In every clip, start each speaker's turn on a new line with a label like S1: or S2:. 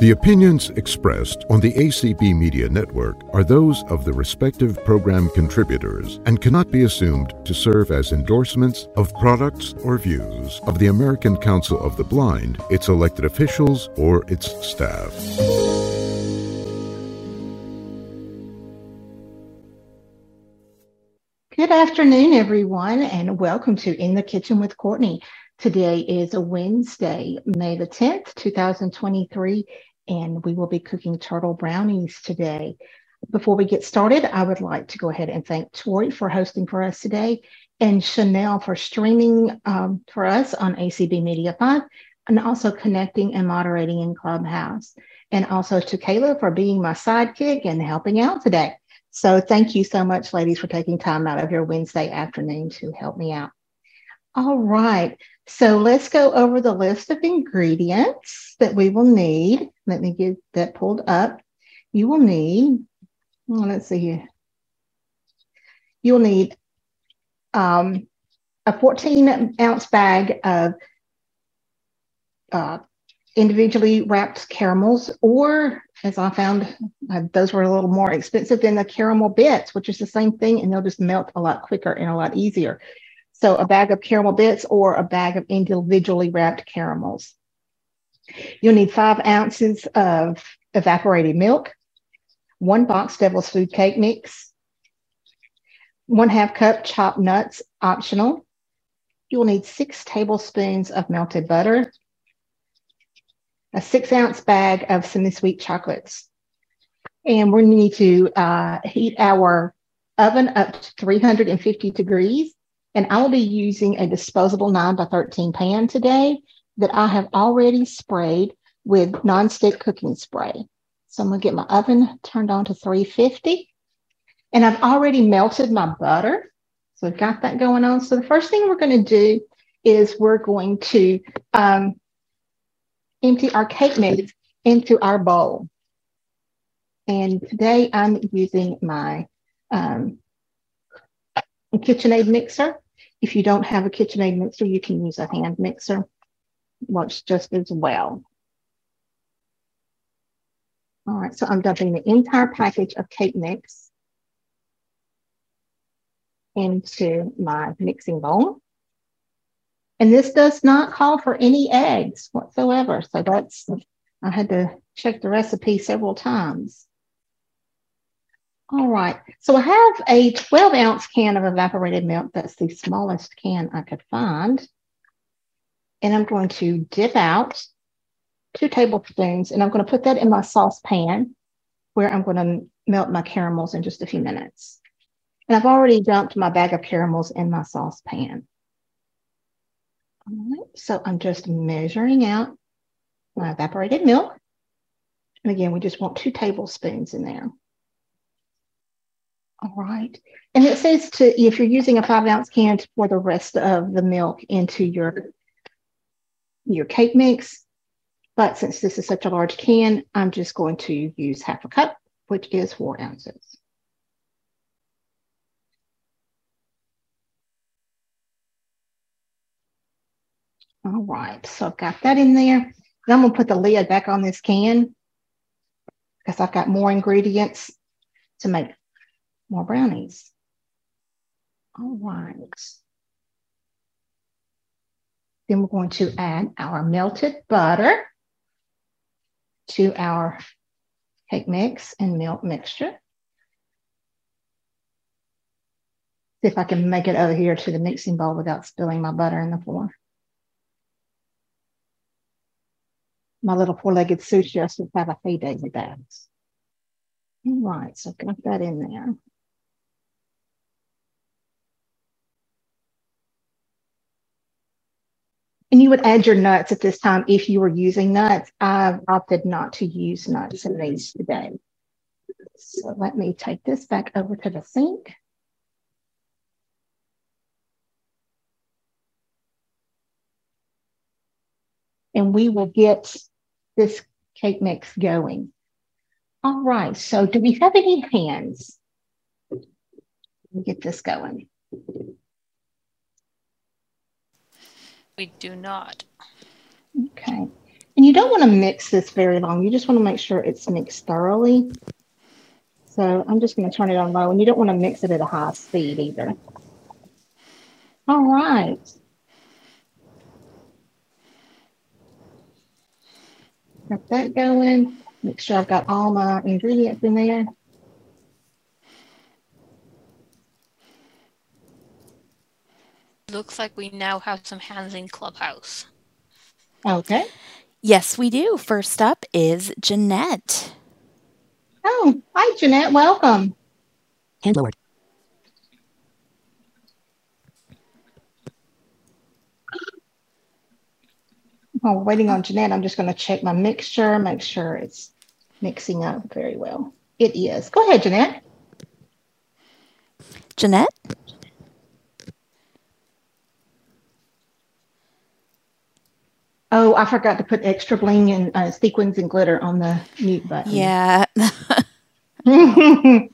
S1: The opinions expressed on the ACB Media Network are those of the respective program contributors and cannot be assumed to serve as endorsements of products or views of the American Council of the Blind, its elected officials, or its staff.
S2: Good afternoon, everyone, and welcome to In the Kitchen with Courtney. Today is a Wednesday, May the 10th, 2023, and we will be cooking turtle brownies today. Before we get started, I would like to go ahead and thank Tori for hosting for us today and Chanel for streaming um, for us on ACB Media 5 and also connecting and moderating in Clubhouse. And also to Kayla for being my sidekick and helping out today. So thank you so much, ladies, for taking time out of your Wednesday afternoon to help me out. All right, so let's go over the list of ingredients that we will need. Let me get that pulled up. You will need, well, let's see here. You'll need um, a 14 ounce bag of uh, individually wrapped caramels, or as I found, uh, those were a little more expensive than the caramel bits, which is the same thing, and they'll just melt a lot quicker and a lot easier. So a bag of caramel bits or a bag of individually wrapped caramels. You'll need five ounces of evaporated milk, one box Devil's Food Cake Mix, one half cup chopped nuts, optional. You'll need six tablespoons of melted butter, a six ounce bag of semi-sweet chocolates. And we need to uh, heat our oven up to 350 degrees and I will be using a disposable 9 by 13 pan today that I have already sprayed with nonstick cooking spray. So I'm to get my oven turned on to 350. And I've already melted my butter. So I've got that going on. So the first thing we're going to do is we're going to um, empty our cake mix into our bowl. And today I'm using my um, KitchenAid mixer. If you don't have a KitchenAid mixer, you can use a hand mixer. Works just as well. All right, so I'm dumping the entire package of cake mix into my mixing bowl. And this does not call for any eggs whatsoever. So that's, I had to check the recipe several times. All right. So I have a 12 ounce can of evaporated milk. That's the smallest can I could find. And I'm going to dip out two tablespoons and I'm going to put that in my saucepan where I'm going to melt my caramels in just a few minutes. And I've already dumped my bag of caramels in my saucepan. All right. So I'm just measuring out my evaporated milk. And again, we just want two tablespoons in there. All right. And it says to, if you're using a five ounce can to pour the rest of the milk into your, your cake mix. But since this is such a large can, I'm just going to use half a cup, which is four ounces. All right, so I've got that in there. I'm gonna put the lid back on this can because I've got more ingredients to make more brownies. All right. Then we're going to add our melted butter to our cake mix and milk mixture. See if I can make it over here to the mixing bowl without spilling my butter in the floor. My little four-legged sushi just have a heyday with that. All right, so I've got that in there. And you would add your nuts at this time if you were using nuts. I've opted not to use nuts in these today. So let me take this back over to the sink. And we will get this cake mix going. All right, so do we have any hands? Let me get this going.
S3: We do not.
S2: Okay. And you don't want to mix this very long. You just want to make sure it's mixed thoroughly. So I'm just going to turn it on low, and you don't want to mix it at a high speed either. All right. Got that going. Make sure I've got all my ingredients in there.
S3: Looks like we now have some hands in Clubhouse.
S2: Okay.
S4: Yes, we do. First up is Jeanette.
S2: Oh, hi, Jeanette. Welcome.
S5: Hand lowered.
S2: While we're waiting on Jeanette, I'm just going to check my mixture, make sure it's mixing up very well. It is. Go ahead, Jeanette.
S4: Jeanette?
S2: Oh, I forgot to put extra bling and uh, sequins and glitter on the mute button.
S4: Yeah.
S2: and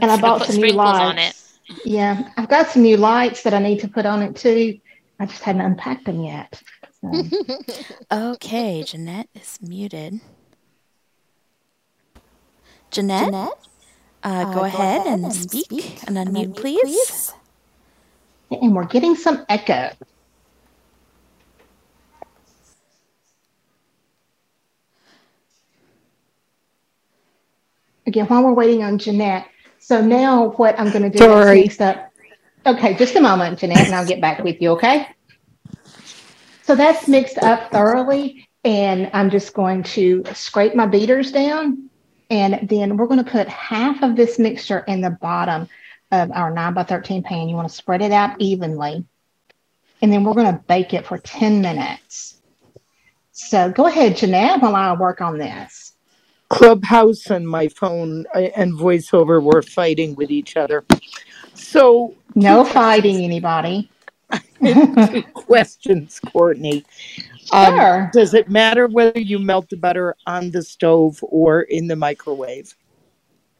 S2: I bought
S3: put
S2: some new lights.
S3: on it.
S2: Yeah, I've got some new lights that I need to put on it too. I just hadn't unpacked them yet. So,
S4: Okay, Jeanette is muted. Jeanette, uh, go, ahead, and, speak, and unmute, please.
S2: and we're getting some echo. Again, while we're waiting on Jeanette, so now what I'm going to do
S5: Sorry.
S2: is mix up. Okay, just a moment, Jeanette, and I'll get back with you. Okay. So that's mixed up thoroughly, and I'm just going to scrape my beaters down, and then we're going to put half of this mixture in the bottom of our 9 by 13 pan. You want to spread it out evenly, and then we're going to bake it for 10 minutes. So go ahead, Jeanette, while I work on this.
S5: Clubhouse and my phone uh, and voiceover were fighting with each other. So,
S2: No fighting anybody.
S5: two questions, Courtney. Um,
S2: Sure.
S5: Does it matter whether you melt the butter on the stove or in the microwave?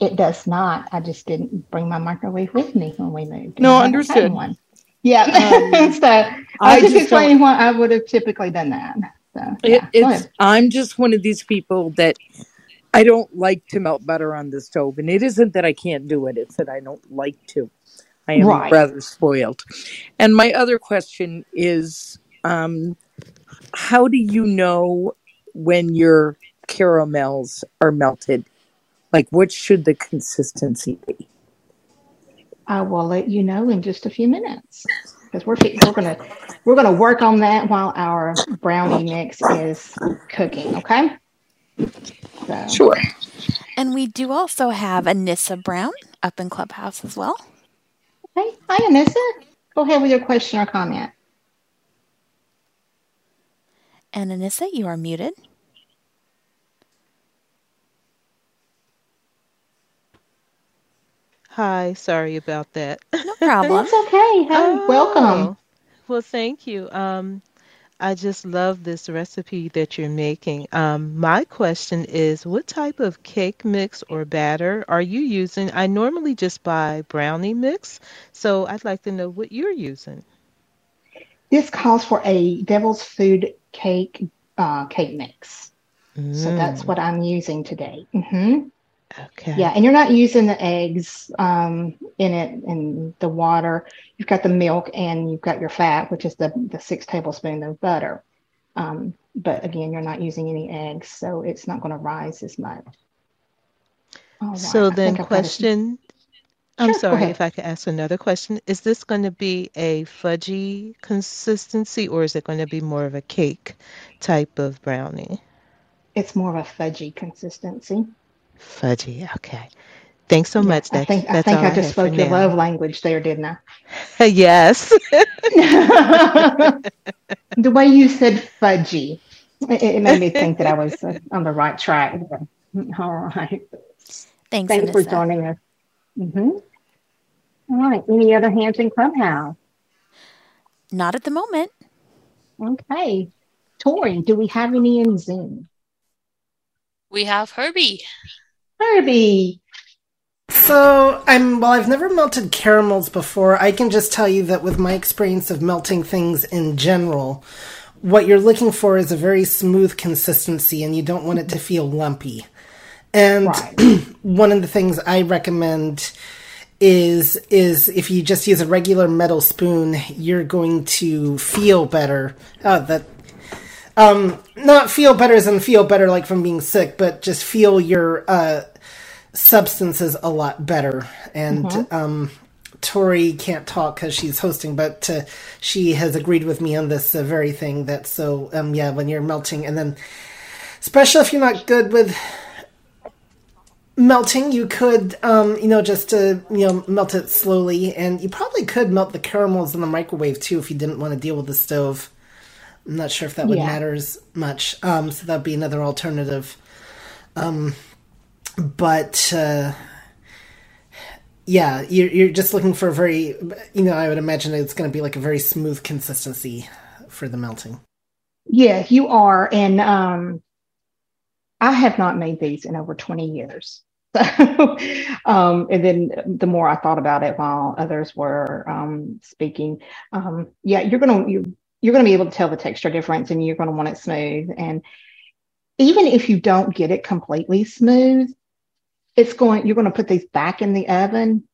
S2: It does not. I just didn't bring my microwave with me when we moved.
S5: No,
S2: I haven't
S5: understood.
S2: gotten One. Yeah.
S5: Um,
S2: so I
S5: I
S2: was just
S5: just
S2: explaining why I would have typically done that. So
S5: It,
S2: yeah. Go
S5: it's
S2: ahead.
S5: I'm just one of these people that I don't like to melt butter on the stove, and it isn't that I can't do it; it's that I don't like to. I am
S2: Right.
S5: rather spoiled. And my other question is, um, how do you know when your caramels are melted? Like, what should the consistency be?
S2: I will let you know in just a few minutes because we're we're gonna we're gonna work on that while our brownie mix is cooking. Okay. So
S5: Sure.
S4: And we do also have Anissa Brown up in Clubhouse as well.
S2: hey, hi Anissa. Go ahead with your question or comment.
S4: And Anissa, you are muted.
S6: Hi, sorry about that.
S4: No problem.
S2: it's okay. Hey, welcome.
S6: Oh, Well, thank you. Um, I just love this recipe that you're making. Um, my question is, what type of cake mix or batter are you using? I normally just buy brownie mix, so I'd like to know what you're using.
S2: This calls for a devil's food cake uh, cake mix. So that's
S6: Mm,
S2: what I'm using today. hmm
S6: okay.
S2: Yeah, and you're not using the eggs um, in it and the water. You've got the milk and you've got your fat, which is the, the six tablespoon of butter. Um, but again, you're not using any eggs, so it's not going to rise as much. Right,
S6: So then,
S2: think I've got it.
S6: question, I'm
S2: Sure,
S6: sorry if I could ask another question. Is this going to be a fudgy consistency or is it going to be more of a cake type of brownie?
S2: It's more of a fudgy consistency.
S6: Fudgy, okay. Thanks so
S2: Yeah,
S6: much.
S2: I
S6: That's
S2: think I think
S6: all
S2: I
S6: I
S2: just
S6: have for
S2: spoke your
S6: now.
S2: love language there, didn't I?
S6: Yes.
S2: the way you said fudgy, it, it made me think that I was uh, on the right track. All right.
S4: Thanks,
S2: Thanks for joining us. hmm All right. Any other hands in Clubhouse?
S4: Not at the moment.
S2: Okay. Tori, do we have any in Zoom?
S3: We have Herbie.
S2: Herbie.
S7: So I'm well, I've never melted caramels before. I can just tell you that with my experience of melting things in general, what you're looking for is a very smooth consistency, and you don't want it to feel lumpy. And
S2: Right.
S7: one of the things I recommend is is if you just use a regular metal spoon, you're going to feel better. Oh, that um, not feel better as in feel better like from being sick, but just feel your uh, substances a lot better. And um, Tori can't talk because she's hosting, but uh, she has agreed with me on this uh, very thing. That so um, yeah, when you're melting, and then especially if you're not good with melting, you could um, you know just uh, you know melt it slowly, and you probably could melt the caramels in the microwave too if you didn't want to deal with the stove. I'm not sure if that would
S2: Yeah.
S7: matter as much. Um, so that'd be another alternative. Um, but uh, yeah, you're you're just looking for a very, you know, I would imagine it's going to be like a very smooth consistency for the melting.
S2: Yeah, you are. And um, I have not made these in over 20 years. So, um, and then the more I thought about it while others were um, speaking, um, yeah, you're gonna you you're gonna be able to tell the texture difference, and you're gonna want it smooth. And even if you don't get it completely smooth, it's going. You're gonna put these back in the oven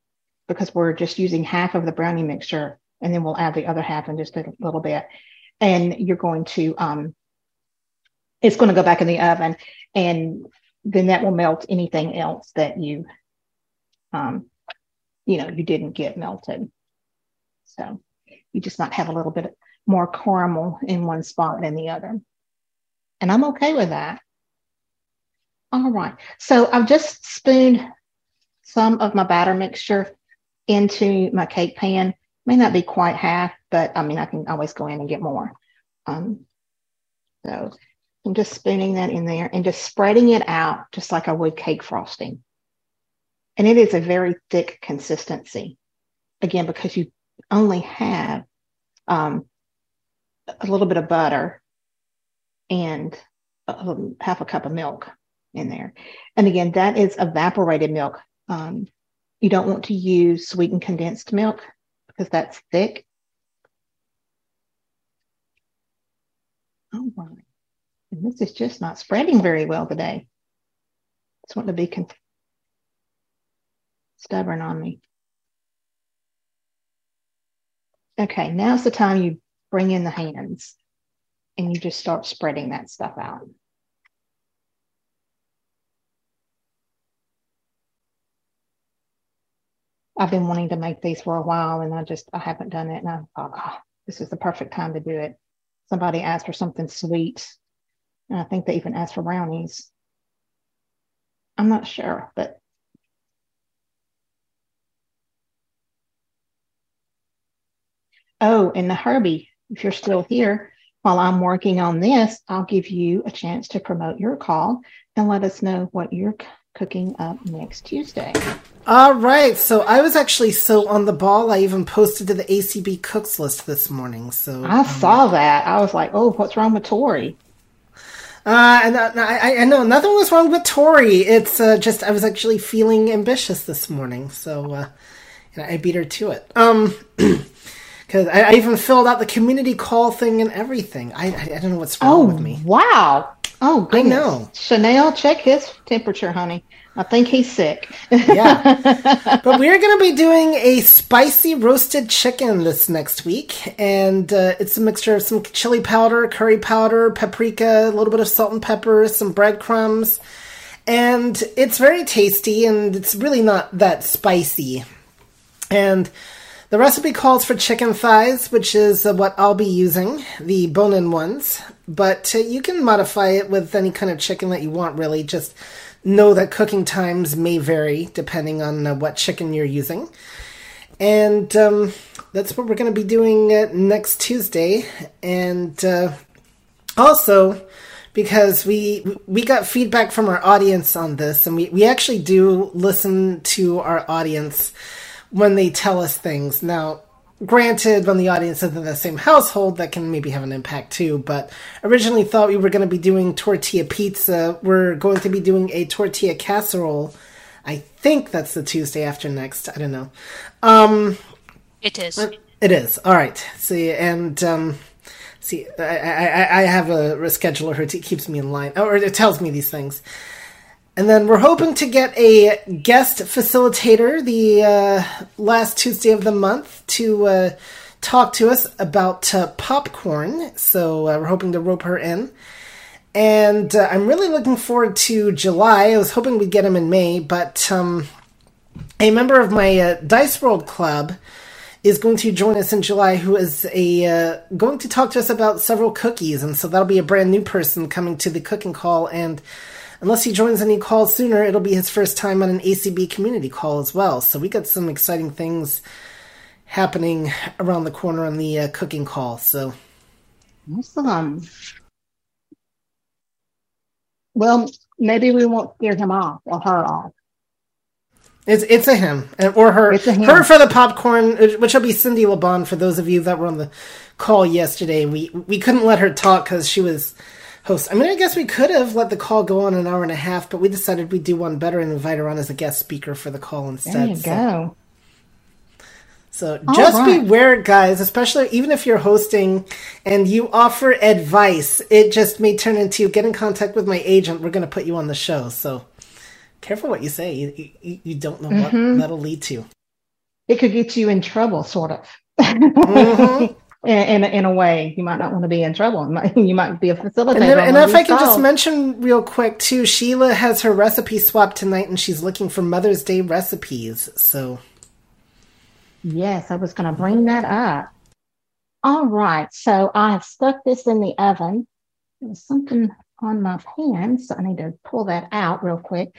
S2: because we're just using half of the brownie mixture, and then we'll add the other half in just a little bit. And you're going to um it's going to go back in the oven and then that will melt anything else that you um you know you didn't get melted. So you just might have a little bit more caramel in one spot than the other. And i'm okay with that all right so i've just spooned some of my batter mixture into my cake pan may not be quite half, but I mean, I can always go in and get more. Um, so I'm just spooning that in there and just spreading it out just like I would cake frosting. And it is a very thick consistency. Again, because you only have um, a little bit of butter and a, half a cup of milk in there. And again, that is evaporated milk. Um, you don't want to use sweetened condensed milk because that's thick. Oh, right. And this is just not spreading very well today. It's wanting to be con- stubborn on me. Okay, now's the time you bring in the hands and you just start spreading that stuff out. I've been wanting to make these for a while and I just I haven't done it and I thought, oh, this is the perfect time to do it. Somebody asked for something sweet. And I think they even asked for brownies. I'm not sure, but oh, and the Herbie, if you're still here, while I'm working on this, I'll give you a chance to promote your call and let us know what you're cooking up next Tuesday.
S7: All right, so I was actually so on the ball. I even posted to the ACB cooks list this morning. So
S2: I saw that. I was like, oh, what's wrong with Tori?
S7: Uh, and uh, I, I know nothing was wrong with Tori. It's uh, just I was actually feeling ambitious this morning, so uh, and I beat her to it. Um, because I, I even filled out the community call thing and everything. I I, I don't know what's wrong
S2: Oh,
S7: with me.
S2: wow. Oh,
S7: I
S2: goodness.
S7: know.
S2: Chanel, check his temperature, honey. I think he's sick.
S7: Yeah. But we're going to be doing a spicy roasted chicken this next week, and uh, it's a mixture of some chili powder, curry powder, paprika, a little bit of salt and pepper, some breadcrumbs, and it's very tasty, and it's really not that spicy. And the recipe calls for chicken thighs, which is what I'll be using, the bone-in ones. But uh, you can modify it with any kind of chicken that you want, really. Just know that cooking times may vary depending on uh, what chicken you're using. And um, that's what we're going to be doing uh, next Tuesday. And uh, also, because we we got feedback from our audience on this, and we, we actually do listen to our audience when they tell us things. Now, granted, when the audience is in the same household, that can maybe have an impact too. But originally thought we were going to be doing tortilla pizza. We're going to be doing a tortilla casserole. I think that's the Tuesday after next. I don't know. Um,
S3: It is.
S7: it is all right. See, and um, See, I, I, I have a, a scheduler who keeps me in line, or it tells me these things. And then we're hoping to get a guest facilitator the uh, last Tuesday of the month to uh, talk to us about uh, popcorn. So uh, we're hoping to rope her in. And uh, I'm really looking forward to July. I was hoping we'd get him in May, but um, a member of my uh, Dice World Club is going to join us in July, who is a uh, going to talk to us about several cookies, and so that'll be a brand new person coming to the cooking call. And unless he joins any calls sooner, it'll be his first time on an ACB community call as well. So we got some exciting things happening around the corner on the uh, cooking call. So
S2: awesome. Well, maybe we won't scare him off or her off.
S7: It's it's a him or her.
S2: Him.
S7: Her for the popcorn, which will be Cindy LeBon. For those of you that were on the call yesterday, we we couldn't let her talk because she was host. I mean, I guess we could have let the call go on an hour and a half, but we decided we'd do one better and invite her on as a guest speaker for the call instead.
S2: There you
S7: so.
S2: go.
S7: So
S2: All
S7: just
S2: right.
S7: beware, guys, especially even if you're hosting and you offer advice, it just may turn into get in contact with my agent. We're going to put you on the show. So careful what you say. You, you, you don't know what
S2: Mhm.
S7: that'll lead to.
S2: It could get you in trouble, sort of.
S7: Mhm.
S2: In, in, in a way, you might not want to be in trouble. You might, you might be a facilitator.
S7: And, then, and if I can just mention real quick too, Sheila has her recipe swap tonight, and she's looking for Mother's Day recipes. So
S2: Yes, I was going to bring that up. All right, so I have stuck this in the oven. There's something on my pan, so I need to pull that out real quick.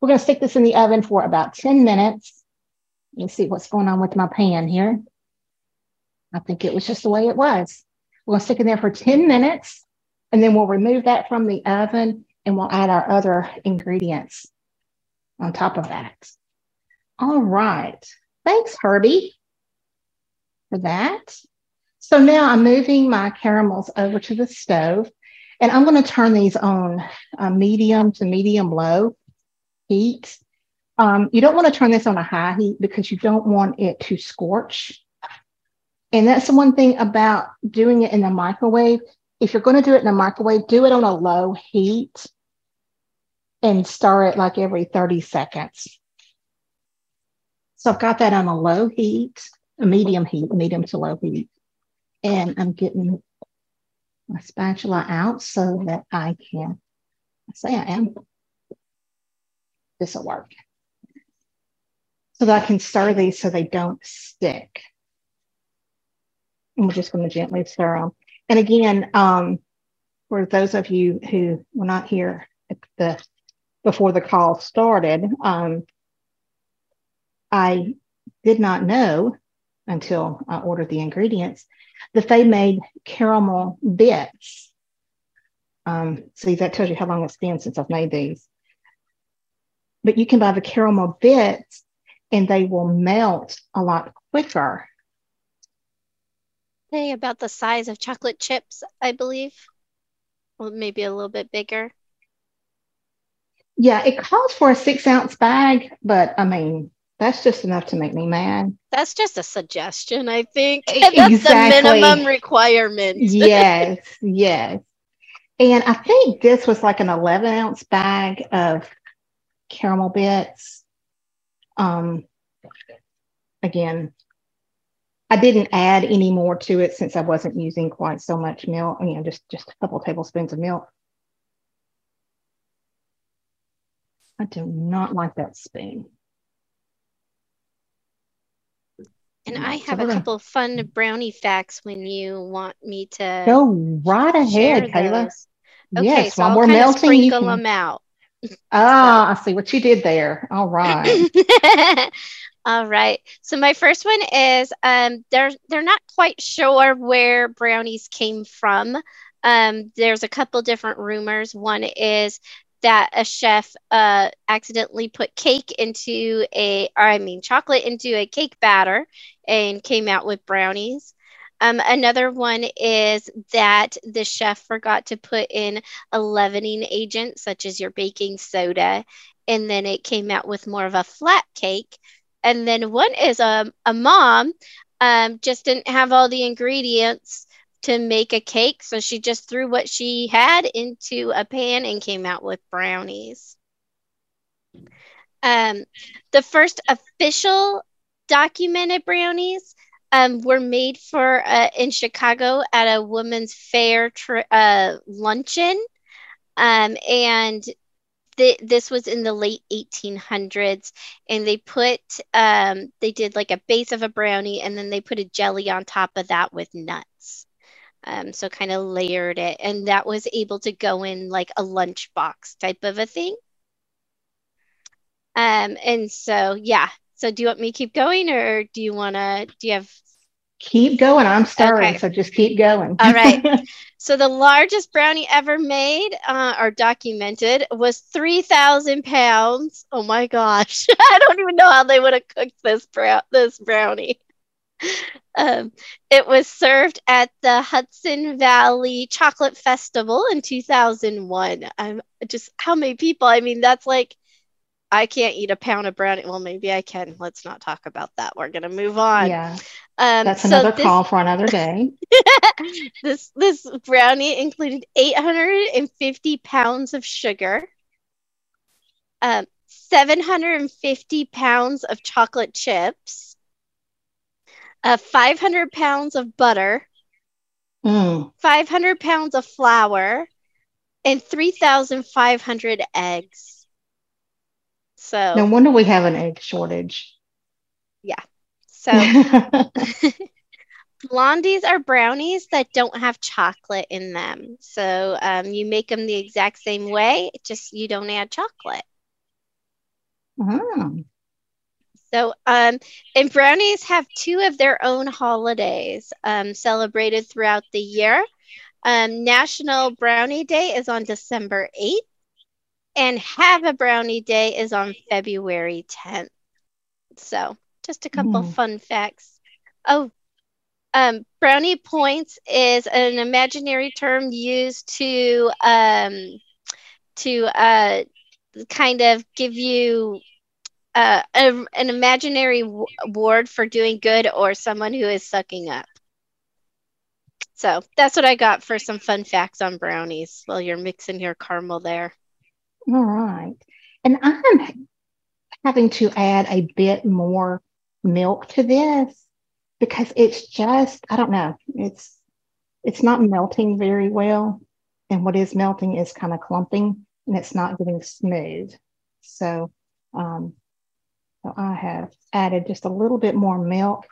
S2: We're going to stick this in the oven for about 10 minutes. Let me see what's going on with my pan here. I think it was just the way it was. We're going to stick it there for 10 minutes, and then we'll remove that from the oven and we'll add our other ingredients on top of that. All right. Thanks, Herbie, for that. So now I'm moving my caramels over to the stove, and I'm going to turn these on uh, medium to medium low heat. Um, you don't want to turn this on a high heat because you don't want it to scorch. And that's the one thing about doing it in the microwave. If you're going to do it in the microwave, do it on a low heat and stir it like every 30 seconds. So I've got that on a low heat, a medium heat, medium to low heat. And I'm getting my spatula out so that I can say I am. This will work. So that I can stir these so they don't stick. We're just going to gently stir them. And again, um, for those of you who were not here at the before the call started, um, I did not know until I ordered the ingredients that they made caramel bits. Um, see, that tells you how long it's been since I've made these. But you can buy the caramel bits and they will melt a lot quicker.
S8: They about the size of chocolate chips, I believe. Well, maybe a little bit bigger.
S2: Yeah, it calls for a six ounce bag, but I mean, that's just enough to make me mad.
S8: That's just a suggestion, I think.
S2: E-
S8: That's the minimum requirement.
S2: yes, yes. And I think this was like an 11 ounce bag of caramel bits. Um, again, I didn't add any more to it since I wasn't using quite so much milk, you know, just, just a couple tablespoons of milk. I do not like that spoon.
S8: And I have a couple of fun brownie facts when you want me to
S2: Go right ahead, Kayla.
S8: Okay,
S2: yes,
S8: so
S2: while
S8: I'll
S2: we're melting, you
S8: sprinkle
S2: can.
S8: them out.
S2: Ah, I see what you did there. All right.
S8: All right. So my first one is um they're they're not quite sure where brownies came from. Um there's a couple different rumors. One is that a chef uh accidentally put cake into a or I mean chocolate into a cake batter and came out with brownies. Um, another one is that the chef forgot to put in a leavening agent, such as your baking soda, and then it came out with more of a flat cake. And then one is um, a mom um, just didn't have all the ingredients to make a cake. So she just threw what she had into a pan and came out with brownies. Um, the first official documented brownies um, were made for uh, in Chicago at a women's fair uh, luncheon. Um, and th- this was in the late 1800s. And they put, um, they did like a base of a brownie and then they put a jelly on top of that with nuts. Um, so kind of layered it. And that was able to go in like a lunchbox type of a thing. Um, and so, yeah. So do you want me to keep going or do you want to, do you have
S2: keep going. I'm starting, okay. so just keep going.
S8: All right. so the largest brownie ever made uh, or documented was 3,000 pounds. Oh my gosh. I don't even know how they would have cooked this, brow- this brownie. Um, it was served at the Hudson Valley Chocolate Festival in 2001. I'm just how many people? I mean, that's like I can't eat a pound of brownie. Well, maybe I can. Let's not talk about that. We're gonna move on.
S2: Yeah. Um, That's so another this, call for another day.
S8: this this brownie included 850 pounds of sugar, um, 750 pounds of chocolate chips, uh, 500 pounds of butter,
S2: mm.
S8: 500 pounds of flour, and 3,500 eggs. So
S2: no wonder we have an egg shortage.
S8: Yeah. So blondies are brownies that don't have chocolate in them. So um, you make them the exact same way, just you don't add chocolate.
S2: Oh.
S8: So, um, and brownies have two of their own holidays um, celebrated throughout the year. Um, National Brownie Day is on December 8th, and Have a Brownie Day is on February 10th. So, just a couple mm. fun facts. Oh, um, brownie points is an imaginary term used to um, to uh, kind of give you uh, a, an imaginary award for doing good or someone who is sucking up. So that's what I got for some fun facts on brownies while you're mixing your caramel there.
S2: All right. And I'm having to add a bit more milk to this because it's just, I don't know, it's it's not melting very well. And what is melting is kind of clumping and it's not getting smooth. So um, so I have added just a little bit more milk.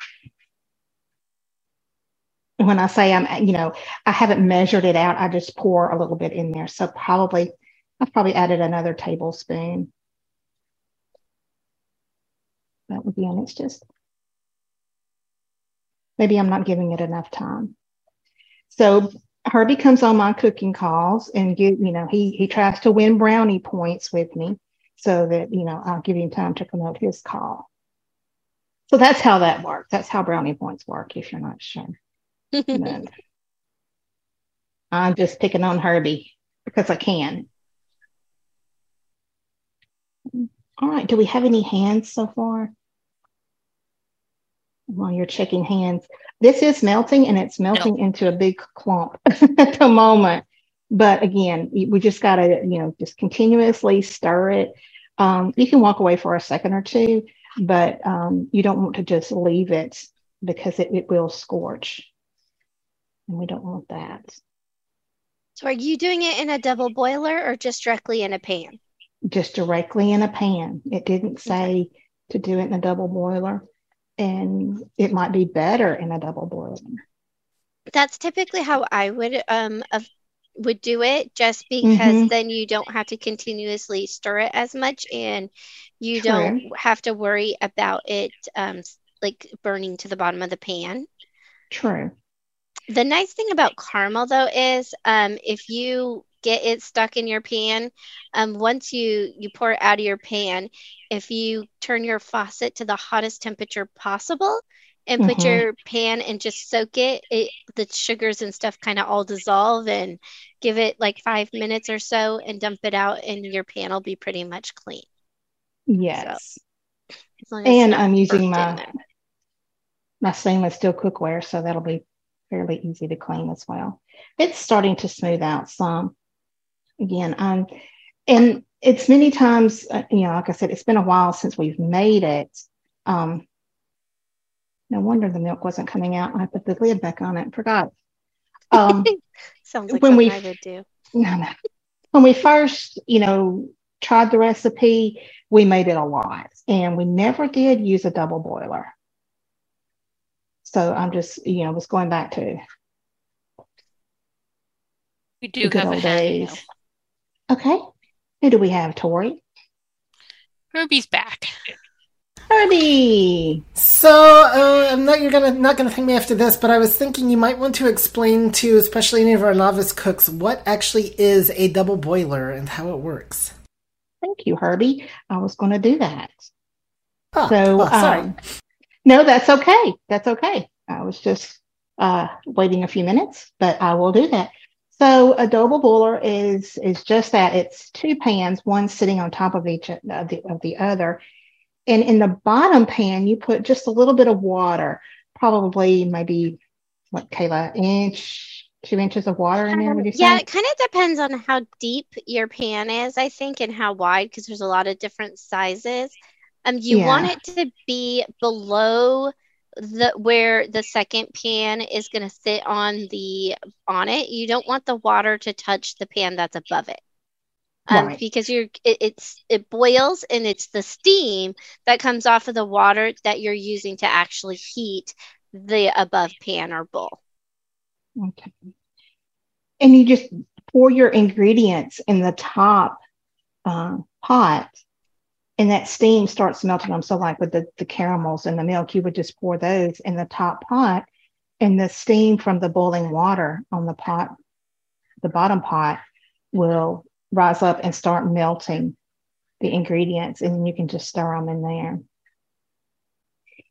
S2: When I say I'm, you know, I haven't measured it out, I just pour a little bit in there. So probably I've probably added another tablespoon. That would be, and it's just, maybe I'm not giving it enough time. So Herbie comes on my cooking calls and get, you know, he he tries to win brownie points with me so that, you know, I'll give him time to promote his call. So that's how that works. That's how brownie points work, if you're not sure. I'm just picking on Herbie because I can. All right. Do we have any hands so far? While you're checking hands, this is melting and it's melting no. into a big clump at the moment. But again, we just got to, you know, just continuously stir it. Um, you can walk away for a second or two, but um, you don't want to just leave it because it, it will scorch. And we don't want that.
S8: So, are you doing it in a double boiler or just directly in a pan?
S2: Just directly in a pan. It didn't say to do it in a double boiler, and it might be better in a double boiler.
S8: That's typically how I would um would do it, just because mm-hmm. then you don't have to continuously stir it as much, and you True. don't have to worry about it um like burning to the bottom of the pan.
S2: True.
S8: The nice thing about caramel though is um if you get it stuck in your pan. Um, once you you pour it out of your pan, if you turn your faucet to the hottest temperature possible and mm-hmm. put your pan and just soak it, it the sugars and stuff kind of all dissolve and give it like five minutes or so and dump it out, and your pan will be pretty much clean.
S2: Yes. So, and I'm using my my stainless steel cookware, so that'll be fairly easy to clean as well. It's starting to smooth out some. Again, um, and it's many times, uh, you know, like I said, it's been a while since we've made it. Um, no wonder the milk wasn't coming out. I put the lid back on it. And forgot. Um,
S8: Sounds like
S2: when we-
S8: I would do.
S2: no, no. When we first, you know, tried the recipe, we made it a lot, and we never did use a double boiler. So I'm just, you know, was going back to
S3: We do
S2: good
S3: have a
S2: days.
S3: Now.
S2: Okay. Who do we have, Tori?
S3: Herbie's back.
S2: Herbie.
S7: So uh, I'm not you're gonna not gonna thank me after this, but I was thinking you might want to explain to especially any of our novice cooks what actually is a double boiler and how it works.
S2: Thank you, Herbie. I was going to do that.
S7: Oh,
S2: So,
S7: well, sorry.
S2: um, no, that's okay. That's okay. I was just uh, waiting a few minutes, but I will do that. So, a double boiler is is just that. It's two pans, one sitting on top of each of the, of the other, and in the bottom pan, you put just a little bit of water, probably maybe what Kayla inch, two inches of water in there. Would you say?
S8: Yeah, it kind of depends on how deep your pan is, I think, and how wide, because there's a lot of different sizes. Um, you want it to be below the where the second pan is going to sit on the on it. You don't want the water to touch the pan that's above it. Um,
S2: Right.
S8: because you're it, it's it boils and it's the steam that comes off of the water that you're using to actually heat the above pan or bowl.
S2: Okay. And you just pour your ingredients in the top uh, pot, and that steam starts melting them. So, like with the, the caramels and the milk, you would just pour those in the top pot, and the steam from the boiling water on the pot, the bottom pot, will rise up and start melting the ingredients, and then you can just stir them in there.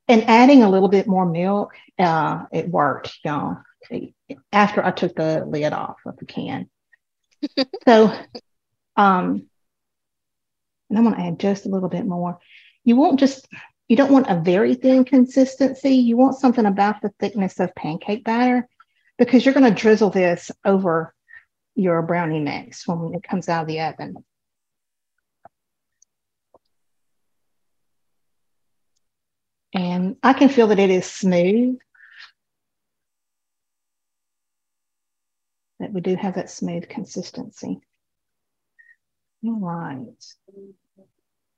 S2: And adding a little bit more milk, uh, it worked, y'all after I took the lid off of the can. so, um, and I'm going to add just a little bit more. You won't just, you don't want a very thin consistency. You want something about the thickness of pancake batter because you're going to drizzle this over your brownie mix when it comes out of the oven. And I can feel that it is smooth. that we do have that smooth consistency. All right.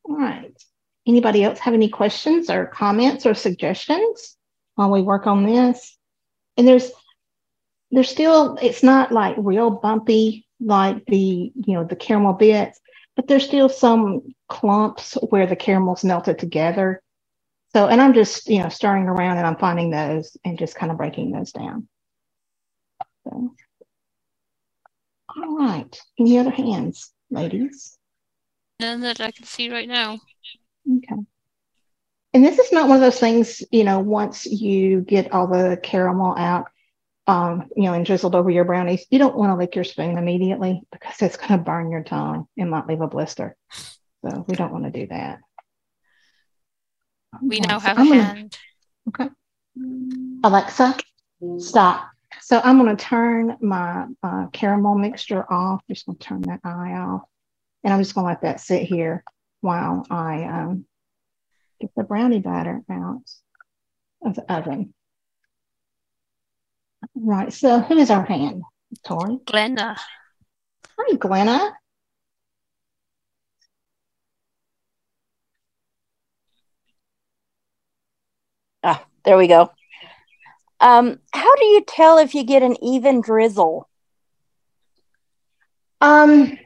S2: All right. Anybody else have any questions or comments or suggestions while we work on this? And there's there's still it's not like real bumpy like the you know the caramel bits, but there's still some clumps where the caramels melted together. So and I'm just you know stirring around and I'm finding those and just kind of breaking those down. So. All right. Any other hands, ladies?
S3: None that I can see right now.
S2: Okay. And this is not one of those things, you know, once you get all the caramel out, um, you know, and drizzled over your brownies, you don't want to lick your spoon immediately because it's going to burn your tongue and might leave a blister. So we don't want to do that.
S3: We now
S2: so
S3: have a
S2: gonna-
S3: hand.
S2: Okay. Alexa, stop. So I'm going to turn my uh, caramel mixture off. Just going to turn that eye off. And I'm just going to let that sit here while I um, get the brownie batter out of the oven. Right. So who is our hand? Tori.
S3: Glenna.
S2: Hi, Glenna.
S9: Ah, there we go. Um, how do you tell if you get an even drizzle?
S2: Um,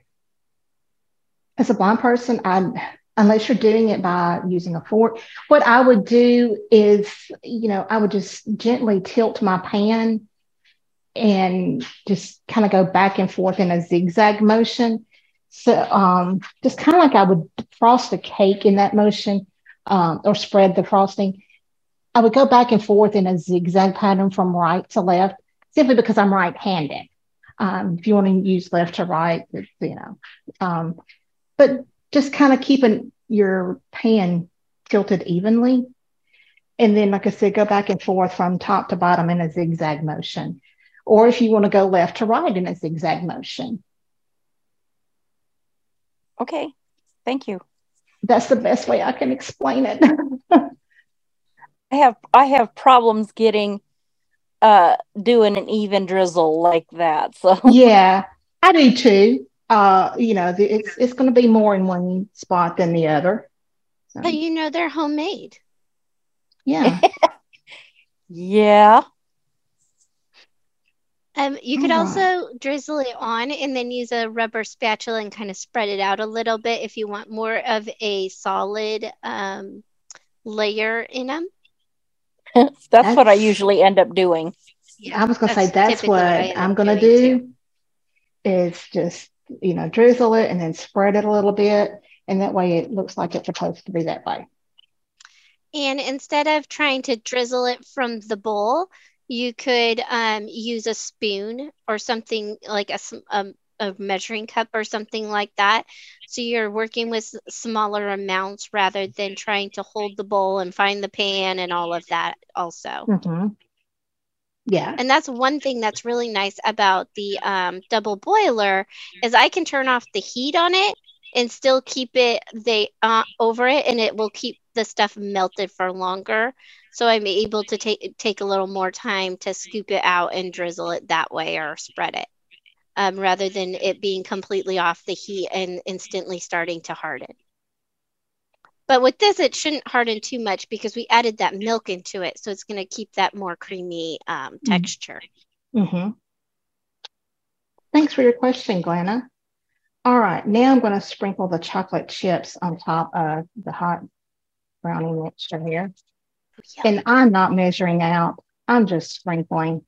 S2: as a blind person, I'm unless you're doing it by using a fork, what I would do is, you know, I would just gently tilt my pan and just kind of go back and forth in a zigzag motion. So um, just kind of like I would frost a cake in that motion um, or spread the frosting. I would go back and forth in a zigzag pattern from right to left simply because I'm right handed. Um, if you want to use left to right, you know, um, but just kind of keeping your pan tilted evenly. And then, like I said, go back and forth from top to bottom in a zigzag motion. Or if you want to go left to right in a zigzag motion.
S9: Okay, thank you.
S2: That's the best way I can explain it.
S9: I have I have problems getting uh doing an even drizzle like that. So
S2: yeah, I do too. Uh, you know, the, it's it's going to be more in one spot than the other.
S8: So. But you know, they're homemade.
S2: Yeah.
S9: yeah.
S8: Um, you could also drizzle it on and then use a rubber spatula and kind of spread it out a little bit if you want more of a solid um, layer in them.
S9: That's, that's, what I usually end up doing.
S2: Yeah, I was going to say that's what, what I'm going to do too. is just, you know, drizzle it and then spread it a little bit. And that way it looks like it's supposed to be that way.
S8: And instead of trying to drizzle it from the bowl, you could um, use a spoon or something like a, a, um, a, measuring cup or something like that. So you're working with smaller amounts rather than trying to hold the bowl and find the pan and all of that, also.
S2: Mm-hmm. Yeah.
S8: And that's one thing that's really nice about the um, double boiler is I can turn off the heat on it and still keep it they uh, over it and it will keep the stuff melted for longer so i'm able to take take a little more time to scoop it out and drizzle it that way or spread it um, rather than it being completely off the heat and instantly starting to harden but with this it shouldn't harden too much because we added that milk into it so it's going to keep that more creamy um, mm-hmm. texture
S2: mm-hmm. thanks for your question glenna all right, now I'm going to sprinkle the chocolate chips on top of the hot brownie mixture here. Yeah. And I'm not measuring out, I'm just sprinkling.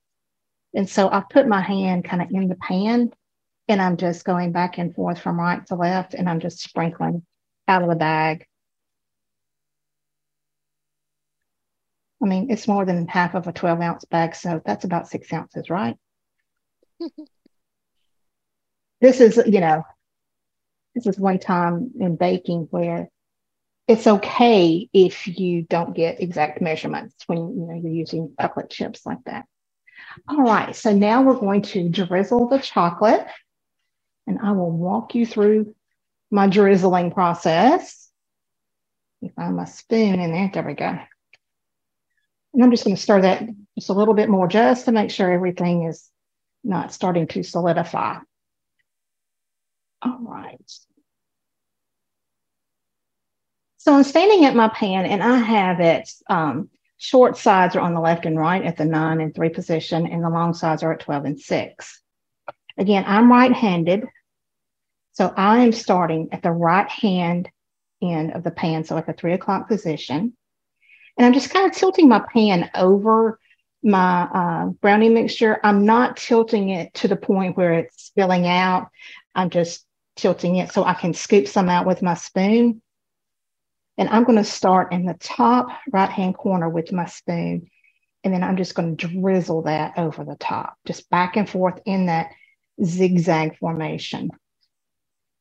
S2: And so I put my hand kind of in the pan and I'm just going back and forth from right to left and I'm just sprinkling out of the bag. I mean, it's more than half of a 12 ounce bag, so that's about six ounces, right? this is, you know, this is one time in baking where it's okay if you don't get exact measurements when you know you're using chocolate chips like that. All right, so now we're going to drizzle the chocolate, and I will walk you through my drizzling process. If I find my spoon in there. There we go. And I'm just going to stir that just a little bit more just to make sure everything is not starting to solidify. All right. So I'm standing at my pan and I have it, um, short sides are on the left and right at the nine and three position, and the long sides are at 12 and six. Again, I'm right handed. So I am starting at the right hand end of the pan, so at the three o'clock position. And I'm just kind of tilting my pan over my uh, brownie mixture. I'm not tilting it to the point where it's spilling out. I'm just tilting it so I can scoop some out with my spoon. And I'm going to start in the top right hand corner with my spoon. And then I'm just going to drizzle that over the top, just back and forth in that zigzag formation.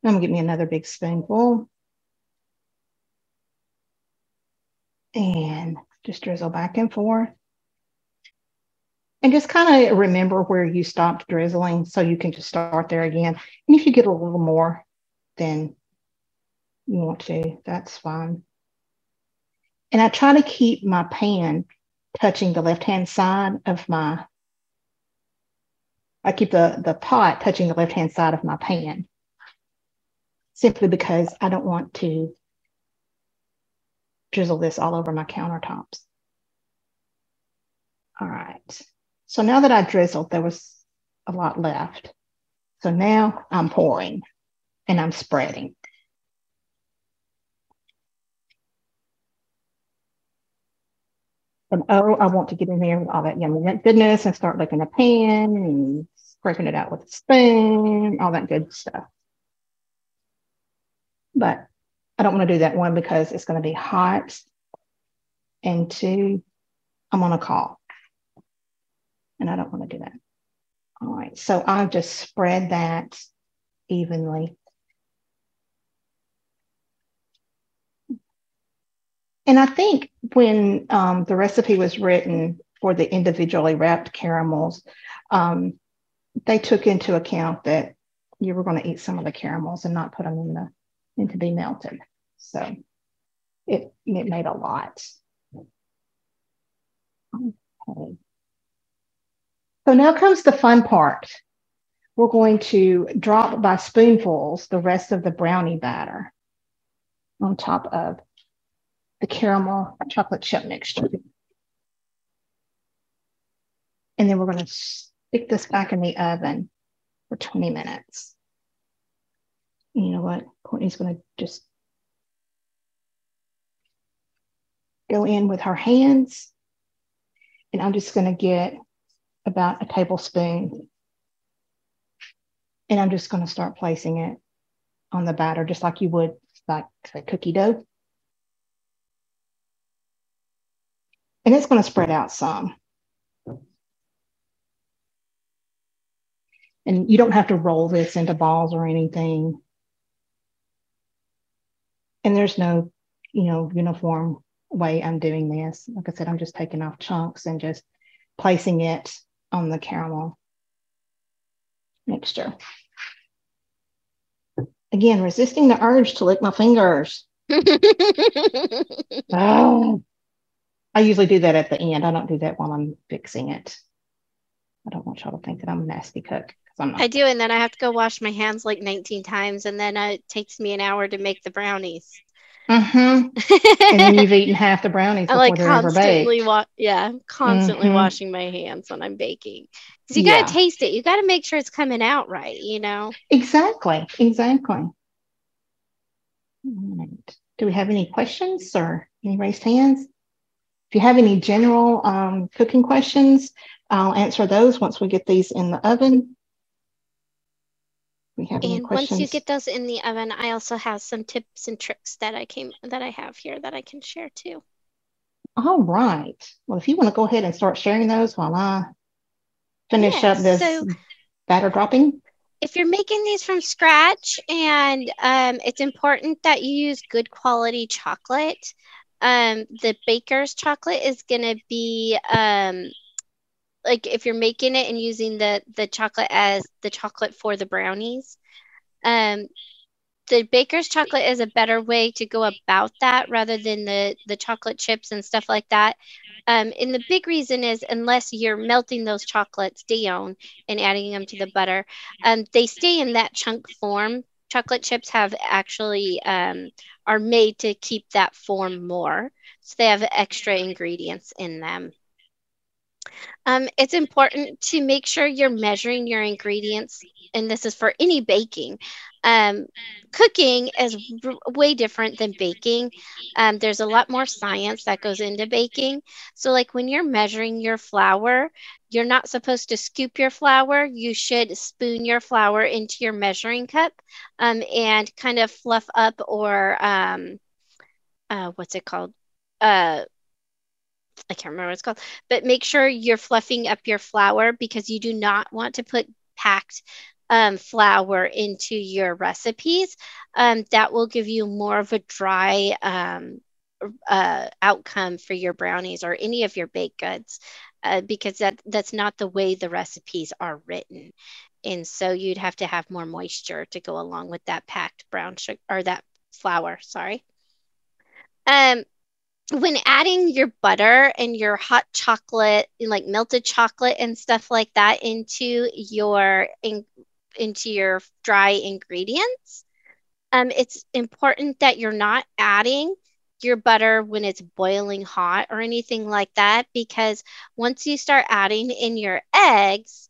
S2: I'm going to get me another big spoonful. And just drizzle back and forth. And just kind of remember where you stopped drizzling so you can just start there again. And if you get a little more than you want to, that's fine. And I try to keep my pan touching the left hand side of my, I keep the, the pot touching the left hand side of my pan simply because I don't want to drizzle this all over my countertops. All right. So now that I drizzled, there was a lot left. So now I'm pouring and I'm spreading. And oh, I want to get in there with all that yummy goodness and start licking a pan and scraping it out with a spoon, all that good stuff. But I don't want to do that one because it's going to be hot. And two, I'm on a call. And I don't want to do that. All right. So I'll just spread that evenly And I think when um, the recipe was written for the individually wrapped caramels, um, they took into account that you were going to eat some of the caramels and not put them in the in to be melted. So it it made a lot. Okay. So now comes the fun part. We're going to drop by spoonfuls the rest of the brownie batter on top of the caramel chocolate chip mixture. And then we're going to stick this back in the oven for 20 minutes. And you know what? Courtney's going to just go in with her hands. And I'm just going to get about a tablespoon. And I'm just going to start placing it on the batter, just like you would like say, cookie dough. And it's going to spread out some. And you don't have to roll this into balls or anything. And there's no, you know, uniform way I'm doing this. Like I said, I'm just taking off chunks and just placing it on the caramel mixture. Again, resisting the urge to lick my fingers. oh, I usually do that at the end. I don't do that while I'm fixing it. I don't want y'all to think that I'm a nasty cook. Because I'm not.
S8: I do, and then I have to go wash my hands like 19 times, and then uh, it takes me an hour to make the brownies.
S2: Mm-hmm. and then you've eaten half the brownies
S8: I like
S2: they're ever baked.
S8: constantly wa- yeah, constantly
S2: Mhm.
S8: washing my hands when I'm baking. Because you
S2: Yeah.
S8: gotta taste it. You gotta make sure it's coming out right, you know.
S2: Exactly. Exactly. Do we have any questions or any raised hands? If you have any general um, cooking questions, I'll answer those once we get these in the oven. We have
S8: And once you get those in the oven, I also have some tips and tricks that I came that I have here that I can share too.
S2: All right. Well, if you want to go ahead and start sharing those while I finish
S8: Yes,
S2: up this
S8: so-
S2: batter dropping.
S8: if you're making these from scratch and um, it's important that you use good quality chocolate um, the baker's chocolate is going to be um, like if you're making it and using the the chocolate as the chocolate for the brownies um, the baker's chocolate is a better way to go about that rather than the the chocolate chips and stuff like that um, and the big reason is unless you're melting those chocolates down and adding them to the butter um, they stay in that chunk form. Chocolate chips have actually um, are made to keep that form more, so they have extra ingredients in them. Um, it's important to make sure you're measuring your ingredients, and this is for any baking. Um, cooking is r- way different than baking. Um, there's a lot more science that goes into baking. So, like when you're measuring your flour, you're not supposed to scoop your flour. You should spoon your flour into your measuring cup um, and kind of fluff up or um, uh, what's it called? Uh, I can't remember what it's called, but make sure you're fluffing up your flour because you do not want to put packed um, flour into your recipes. Um, that will give you more of a dry um, uh, outcome for your brownies or any of your baked goods uh, because that that's not the way the recipes are written. And so you'd have to have more moisture to go along with that packed brown sugar or that flour, sorry. Um, when adding your butter and your hot chocolate, like melted chocolate and stuff like that into your in, into your dry ingredients, um, it's important that you're not adding your butter when it's boiling hot or anything like that because once you start adding in your eggs,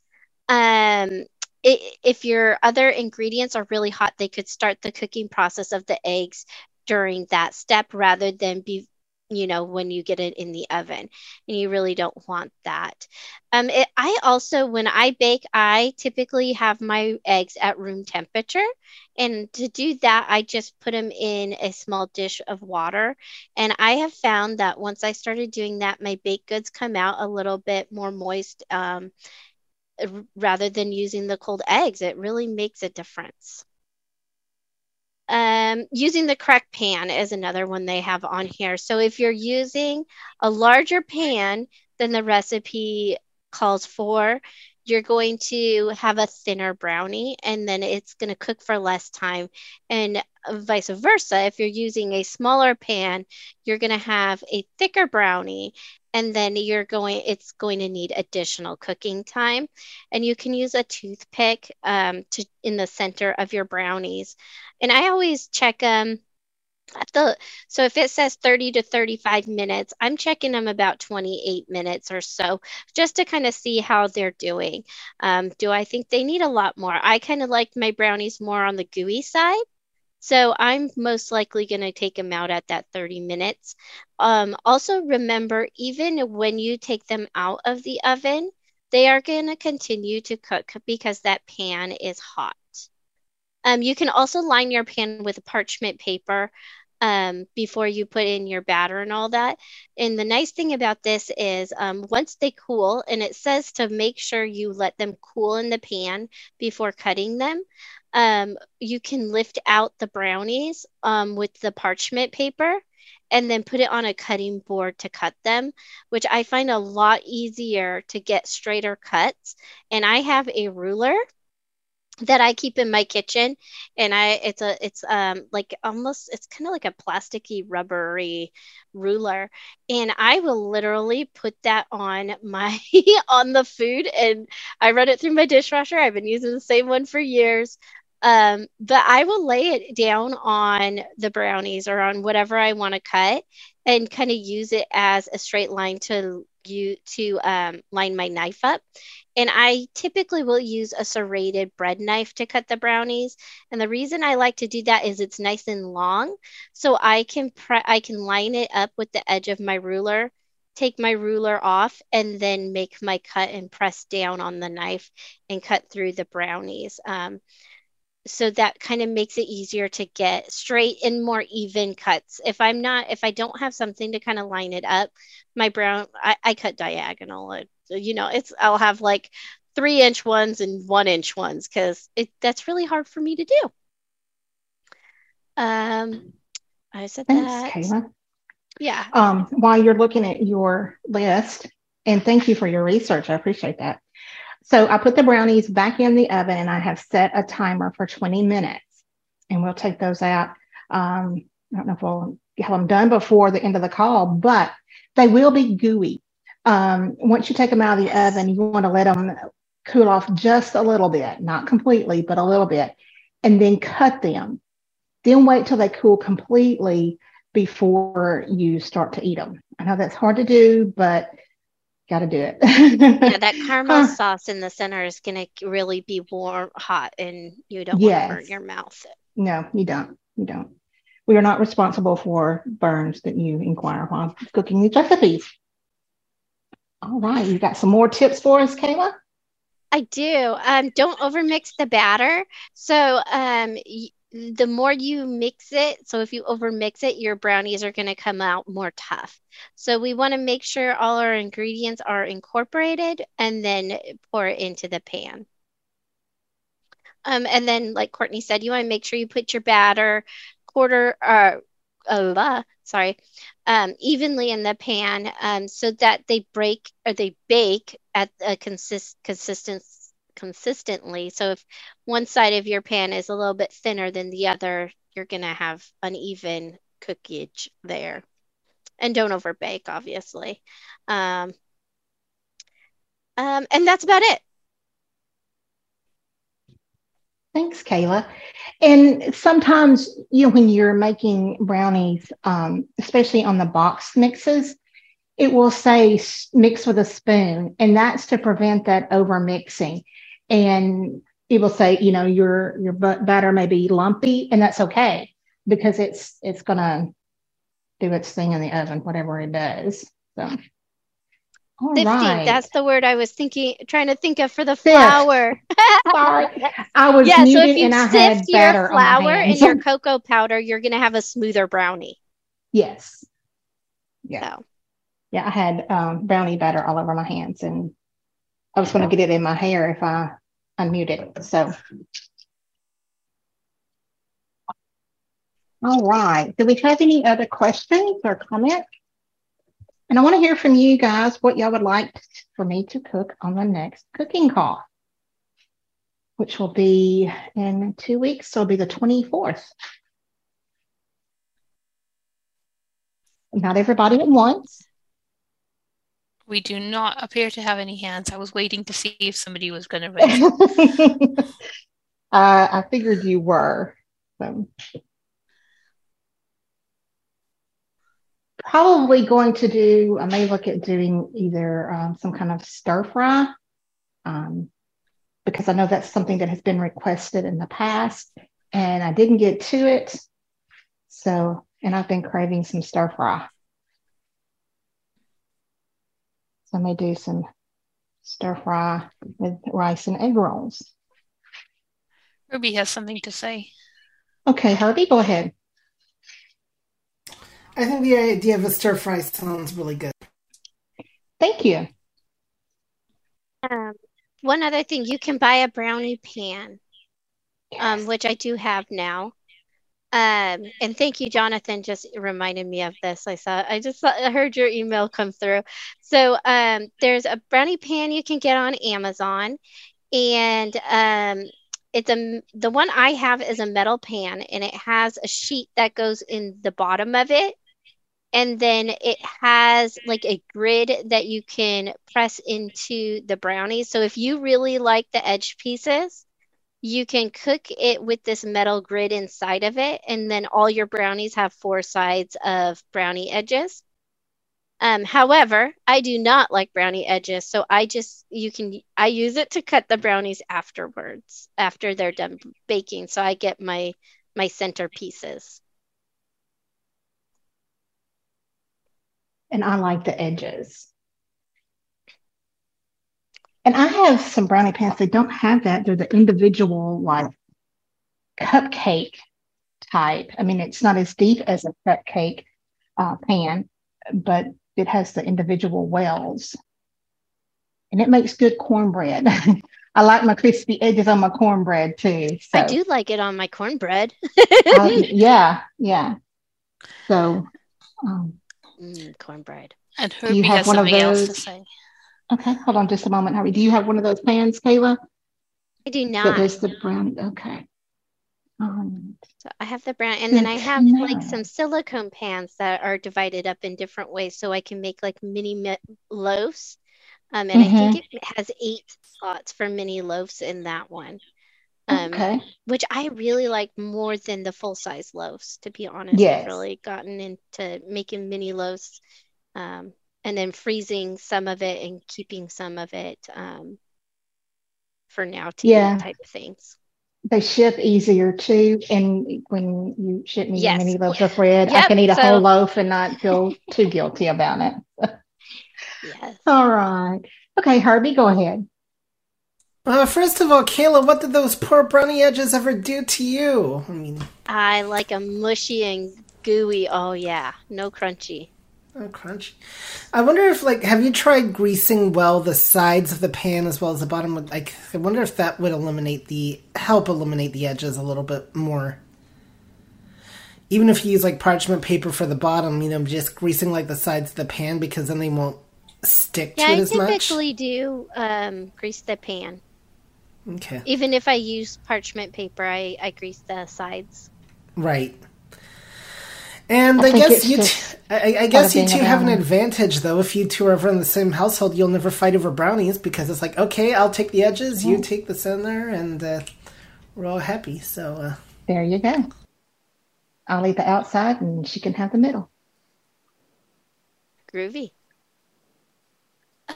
S8: um, it, if your other ingredients are really hot, they could start the cooking process of the eggs during that step rather than be you know when you get it in the oven and you really don't want that. Um it, i also when i bake i typically have my eggs at room temperature and to do that i just put them in a small dish of water. And i have found that once i started doing that my baked goods come out a little bit more moist um, rather than using the cold eggs. It really makes a difference um, using the correct pan is another one they have on here. So if you're using a larger pan than the recipe calls for, you're going to have a thinner brownie and then it's going to cook for less time. And vice versa, if you're using a smaller pan, you're going to have a thicker brownie and then you're going it's going to need additional cooking time. And you can use a toothpick um, to in the center of your brownies. And i always check them at the so if it says 30 to 35 minutes i'm checking them about 28 minutes or so just to kind of see how they're doing. Um, do i think they need a lot more? I kind of like my brownies more on the gooey side so I'm most likely going to take them out at that 30 minutes. Um, also, remember, even when you take them out of the oven, they are going to continue to cook because that pan is hot. Um, you can also line your pan with parchment paper um, before you put in your batter and all that. And the nice thing about this is um, once they cool, and it says to make sure you let them cool in the pan before cutting them um, you can lift out the brownies um, with the parchment paper and then put it on a cutting board to cut them, which I find a lot easier to get straighter cuts. And I have a ruler that I keep in my kitchen and I it's a it's um like almost it's kind of like a plasticky rubbery ruler. And I will literally put that on my on the food and I run it through my dishwasher. I've been using the same one for years um, but I will lay it down on the brownies or on whatever I want to cut and kind of use it as a straight line to you to um, line my knife up. And I typically will use a serrated bread knife to cut the brownies. And the reason I like to do that is it's nice and long, so I can pre- I can line it up with the edge of my ruler take my ruler off and then make my cut and press down on the knife and cut through the brownies. Um, so that kind of makes it easier to get straight and more even cuts. If I'm not, if I don't have something to kind of line it up, my brown, I, I cut diagonal. You know, it's, I'll have like three inch ones and one inch ones because it that's really hard for me to do. Um, I said
S2: Thanks,
S8: that.
S2: Kayla.
S8: Yeah.
S2: Um, while you're looking at your list, and thank you for your research, I appreciate that. So I put the brownies back in the oven and I have set a timer for 20 minutes. And we'll take those out. Um, I don't know if we'll have them done before the end of the call, but they will be gooey. Um, once you take them out of the oven, you want to let them cool off just a little bit, not completely, but a little bit, and then cut them. Then wait till they cool completely before you start to eat them. I know that's hard to do, but got to do it.
S8: yeah, that caramel sauce in the center is going to really be warm, hot, and you don't yes. want to burn your mouth.
S2: No, you don't. You don't. We are not responsible for burns that you inquire while cooking these recipes. All right, you got some more tips for us, Kayla?
S8: I do. Um, don't overmix the batter. So um, the more you mix it, so if you over mix it, your brownies are going to come out more tough. So we want to make sure all our ingredients are incorporated and then pour it into the pan. Um, and then, like Courtney said, you want to make sure you put your batter quarter, uh, uh, sorry, um, evenly in the pan um, so that they break or they bake at a consist consistent consistently. So if one side of your pan is a little bit thinner than the other, you're going to have uneven cookage there. And don't over bake, obviously. Um, um, and that's about it.
S2: Thanks, Kayla. And sometimes, you know, when you're making brownies, um, especially on the box mixes, it will say mix with a spoon, and that's to prevent that over mixing and it will say, you know, your your batter may be lumpy, and that's okay because it's it's gonna do its thing in the oven, whatever it does. So.
S8: All 50. Right. That's the word I was thinking, trying to think of for the flour.
S2: Sorry, I was yeah. So if you sift your
S8: flour and your cocoa powder, you're going to have a smoother brownie.
S2: Yes. Yeah. So. Yeah, I had um, brownie batter all over my hands, and I was going to get it in my hair if I unmute it. So All right. Do we have any other questions or comments? And I want to hear from you guys what y'all would like for me to cook on the next cooking call, which will be in two weeks. So it'll be the 24th. Not everybody at once.
S3: We do not appear to have any hands. I was waiting to see if somebody was going to raise.
S2: uh, I figured you were. So. Probably going to do, I may look at doing either um, some kind of stir fry, um, because I know that's something that has been requested in the past and I didn't get to it. So, and I've been craving some stir fry. So I may do some stir fry with rice and egg rolls.
S3: Ruby has something to say.
S2: Okay, Herbie, go ahead.
S7: I think the idea of a stir fry sounds really good.
S2: Thank you.
S8: Um, one other thing, you can buy a brownie pan, um, which I do have now. Um, and thank you, Jonathan, just reminded me of this. I saw, I just saw, I heard your email come through. So um, there's a brownie pan you can get on Amazon, and um, it's a the one I have is a metal pan, and it has a sheet that goes in the bottom of it, and then it has like a grid that you can press into the brownies. So if you really like the edge pieces, you can cook it with this metal grid inside of it, and then all your brownies have four sides of brownie edges. Um, however, I do not like brownie edges, so I just you can I use it to cut the brownies afterwards after they're done baking, so I get my my center pieces.
S2: And I like the edges. And I have some brownie pans that don't have that. They're the individual like cupcake type. I mean, it's not as deep as a cupcake uh, pan, but it has the individual wells. And it makes good cornbread. I like my crispy edges on my cornbread too. So.
S8: I do like it on my cornbread.
S2: uh, yeah, yeah. So, um,
S8: mm, cornbread.
S3: And Herbie has something else to say.
S2: Okay, hold on just a moment, Harry. Do you have one of those pans, Kayla?
S8: I do not.
S2: That does the brown. Okay. Um,
S8: so I have the brown, and then I have like some silicone pans that are divided up in different ways, so I can make like mini loaves. Um, and mm-hmm. I think it has eight slots for mini loaves in that one. Um, okay. Which I really like more than the full size loaves, to be honest. Yes. I've really gotten into making mini loaves um, and then freezing some of it and keeping some of it um, for now to yeah. type of things.
S2: They ship easier too, and when you ship me yes. many loaves of bread, yep. I can eat a so, whole loaf and not feel too guilty about it. yes. All right. Okay, Herbie, go ahead.
S7: Uh, first of all, Kayla, what did those poor brownie edges ever do to you? I mean,
S8: I like a mushy and gooey. Oh yeah, no crunchy.
S7: Oh, crunchy. I wonder if, like, have you tried greasing well the sides of the pan as well as the bottom? Like, I wonder if that would eliminate the help eliminate the edges a little bit more. Even if you use like parchment paper for the bottom, you know, just greasing like the sides of the pan because then they won't stick
S8: yeah,
S7: to it
S8: I
S7: as much.
S8: I typically do um, grease the pan.
S7: Okay.
S8: Even if I use parchment paper, I, I grease the sides.
S7: Right. And I, I guess you, t- I, I guess you two have an advantage though. If you two are ever in the same household, you'll never fight over brownies because it's like, okay, I'll take the edges, you take the center, and uh, we're all happy. So uh,
S2: there you go. I'll eat the outside, and she can have the middle.
S8: Groovy.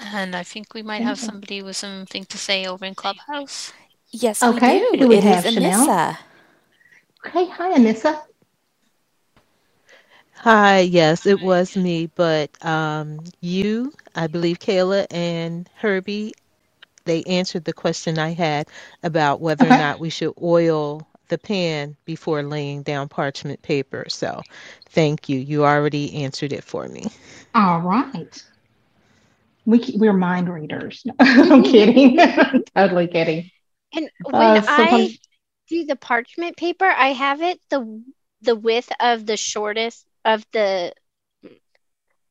S3: And I think we might have somebody with something to say over in Clubhouse.
S4: Yes,
S2: okay.
S4: we do.
S2: do we
S4: it
S2: have
S4: is Anissa.
S2: Okay, hi, Anissa.
S6: Hi, yes, it was me, but um, you, I believe Kayla and Herbie, they answered the question I had about whether
S2: Okay.
S6: or not we should oil the pan before laying down parchment paper. So thank you. You already answered it for me.
S2: All right. We we're mind readers. I'm kidding. totally kidding.
S8: And when
S2: Uh,
S8: I
S2: sometimes,
S8: do the parchment paper, I have it the the width of the shortest of the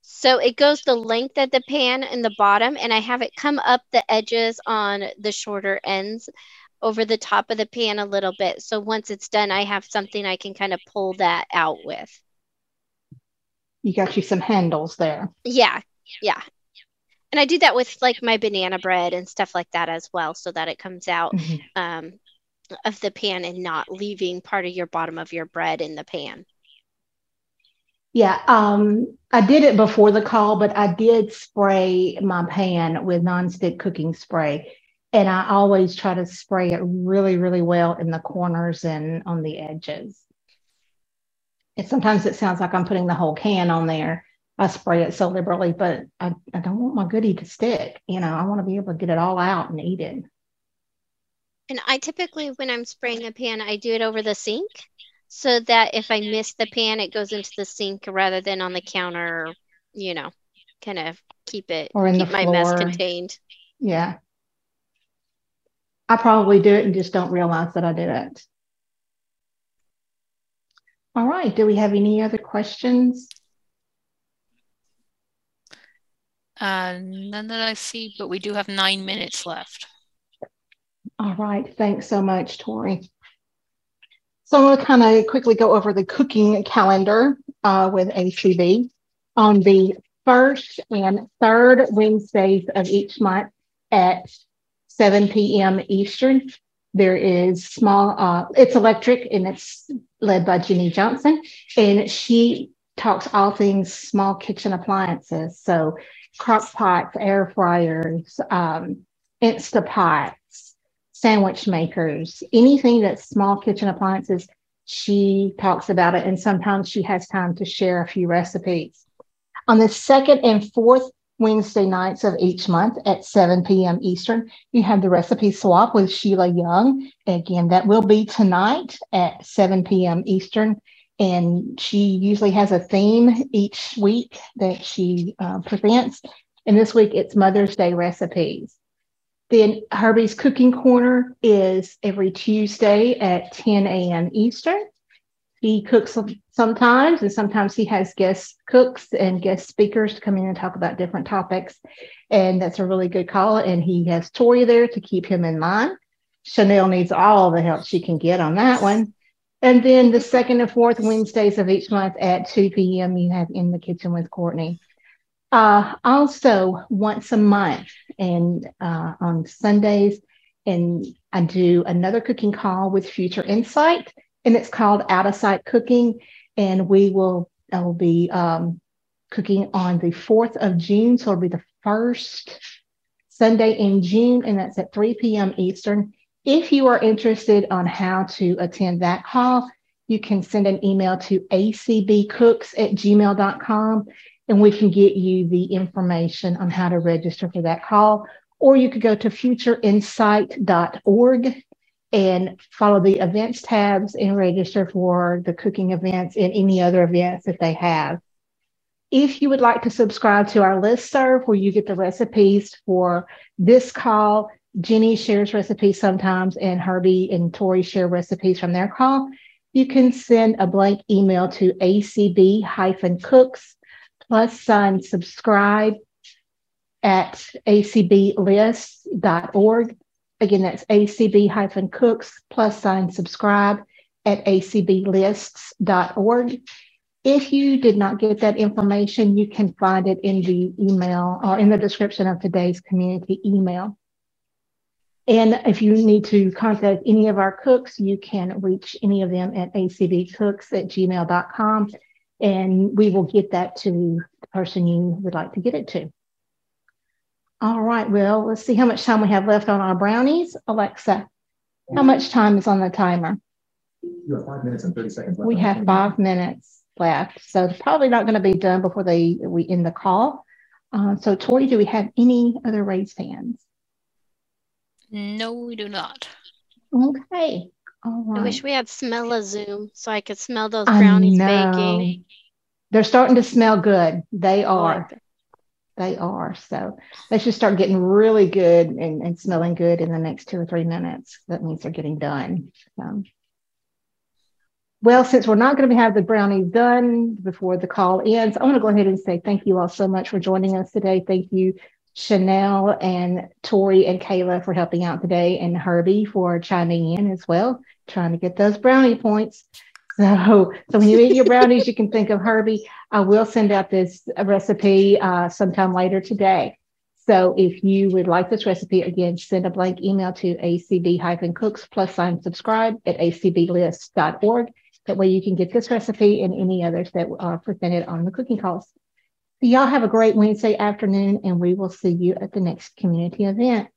S8: so it goes the length of the pan in the bottom and I have it come up the edges on the shorter ends over the top of the pan a little bit. So once it's done, I have something I can kind of pull that out with.
S2: You got you some handles there.
S8: Yeah. Yeah. And I do that with like my banana bread and stuff like that as well, so that it comes out
S2: Mhm.
S8: um, of the pan and not leaving part of your bottom of your bread in the pan.
S2: Yeah, um, I did it before the call, but I did spray my pan with nonstick cooking spray. And I always try to spray it really, really well in the corners and on the edges. And sometimes it sounds like I'm putting the whole can on there. I spray it so liberally, but I, I don't want my goodie to stick. You know, I want to be able to get it all out and eat it.
S8: And I typically, when I'm spraying a pan, I do it over the sink so that if I miss the pan, it goes into the sink rather than on the counter, you know, kind of keep it,
S2: Or in the
S8: keep my mess contained.
S2: Yeah. I probably do it and just don't realize that I did it. All right. Do we have any other questions?
S3: Uh, none that I see, but we do have nine minutes left.
S2: All right. Thanks so much, Tori. So I'm going to kind of quickly go over the cooking calendar uh, with ACB. On the first and third Wednesdays of each month at 7 p.m. Eastern, there is small, uh, it's electric and it's led by Jenny Johnson. And she talks all things small kitchen appliances. So crock pots, air fryers, um, Instapots, sandwich makers, anything that's small kitchen appliances, she talks about it. And sometimes she has time to share a few recipes. On the second and fourth Wednesday nights of each month at 7 p.m. Eastern, you have the recipe swap with Sheila Young. Again, that will be tonight at 7 p.m. Eastern. And she usually has a theme each week that she uh, presents. And this week it's Mother's Day recipes. Then Herbie's Cooking Corner is every Tuesday at 10 a.m. Eastern. He cooks sometimes, and sometimes he has guest cooks and guest speakers to come in and talk about different topics. And that's a really good call. And he has Tori there to keep him in line. Chanel needs all the help she can get on that one. And then the second and fourth Wednesdays of each month at 2 p.m., you have In the Kitchen with Courtney. Uh, also, once a month and uh, on Sundays, and I do another cooking call with Future Insight, and it's called Out of Sight Cooking. And we will, I will be um, cooking on the 4th of June. So it'll be the first Sunday in June, and that's at 3 p.m. Eastern. If you are interested on how to attend that call, you can send an email to acbcooks at gmail.com and we can get you the information on how to register for that call. Or you could go to futureinsight.org and follow the events tabs and register for the cooking events and any other events that they have. If you would like to subscribe to our list serve where you get the recipes for this call, Jenny shares recipes sometimes, and Herbie and Tori share recipes from their call. You can send a blank email to acb-cooks plus sign subscribe at acblists.org. Again, that's acb-cooks plus sign subscribe at acblists.org. If you did not get that information, you can find it in the email or in the description of today's community email. And if you need to contact any of our cooks, you can reach any of them at acbcooks at gmail.com and we will get that to the person you would like to get it to. All right, well, let's see how much time we have left on our brownies. Alexa, how much time is on the timer?
S10: You have five minutes and 30 seconds left.
S2: We have five minutes left, so it's probably not going to be done before they we end the call. Uh, so, Tori, do we have any other raised hands?
S3: No, we do not.
S2: Okay. All right.
S8: I wish we had smell a Zoom so I could smell those
S2: I
S8: brownies baking.
S2: They're starting to smell good. They
S8: Oh,
S2: are. They are. So they should start getting really good and, and smelling good in the next two or three minutes. That means they're getting done. So, well, since we're not going to have the brownies done before the call ends, I'm going to go ahead and say thank you all so much for joining us today. Thank you, Chanel and Tori and Kayla for helping out today, and Herbie for chiming in as well, trying to get those brownie points. So, so when you eat your brownies, you can think of Herbie. I will send out this recipe uh, sometime later today. So if you would like this recipe, again, send a blank email to acb-cooks plus sign subscribe at acblist.org. That way you can get this recipe and any others that are presented on the cooking calls. Y'all have a great Wednesday afternoon, and we will see you at the next community event.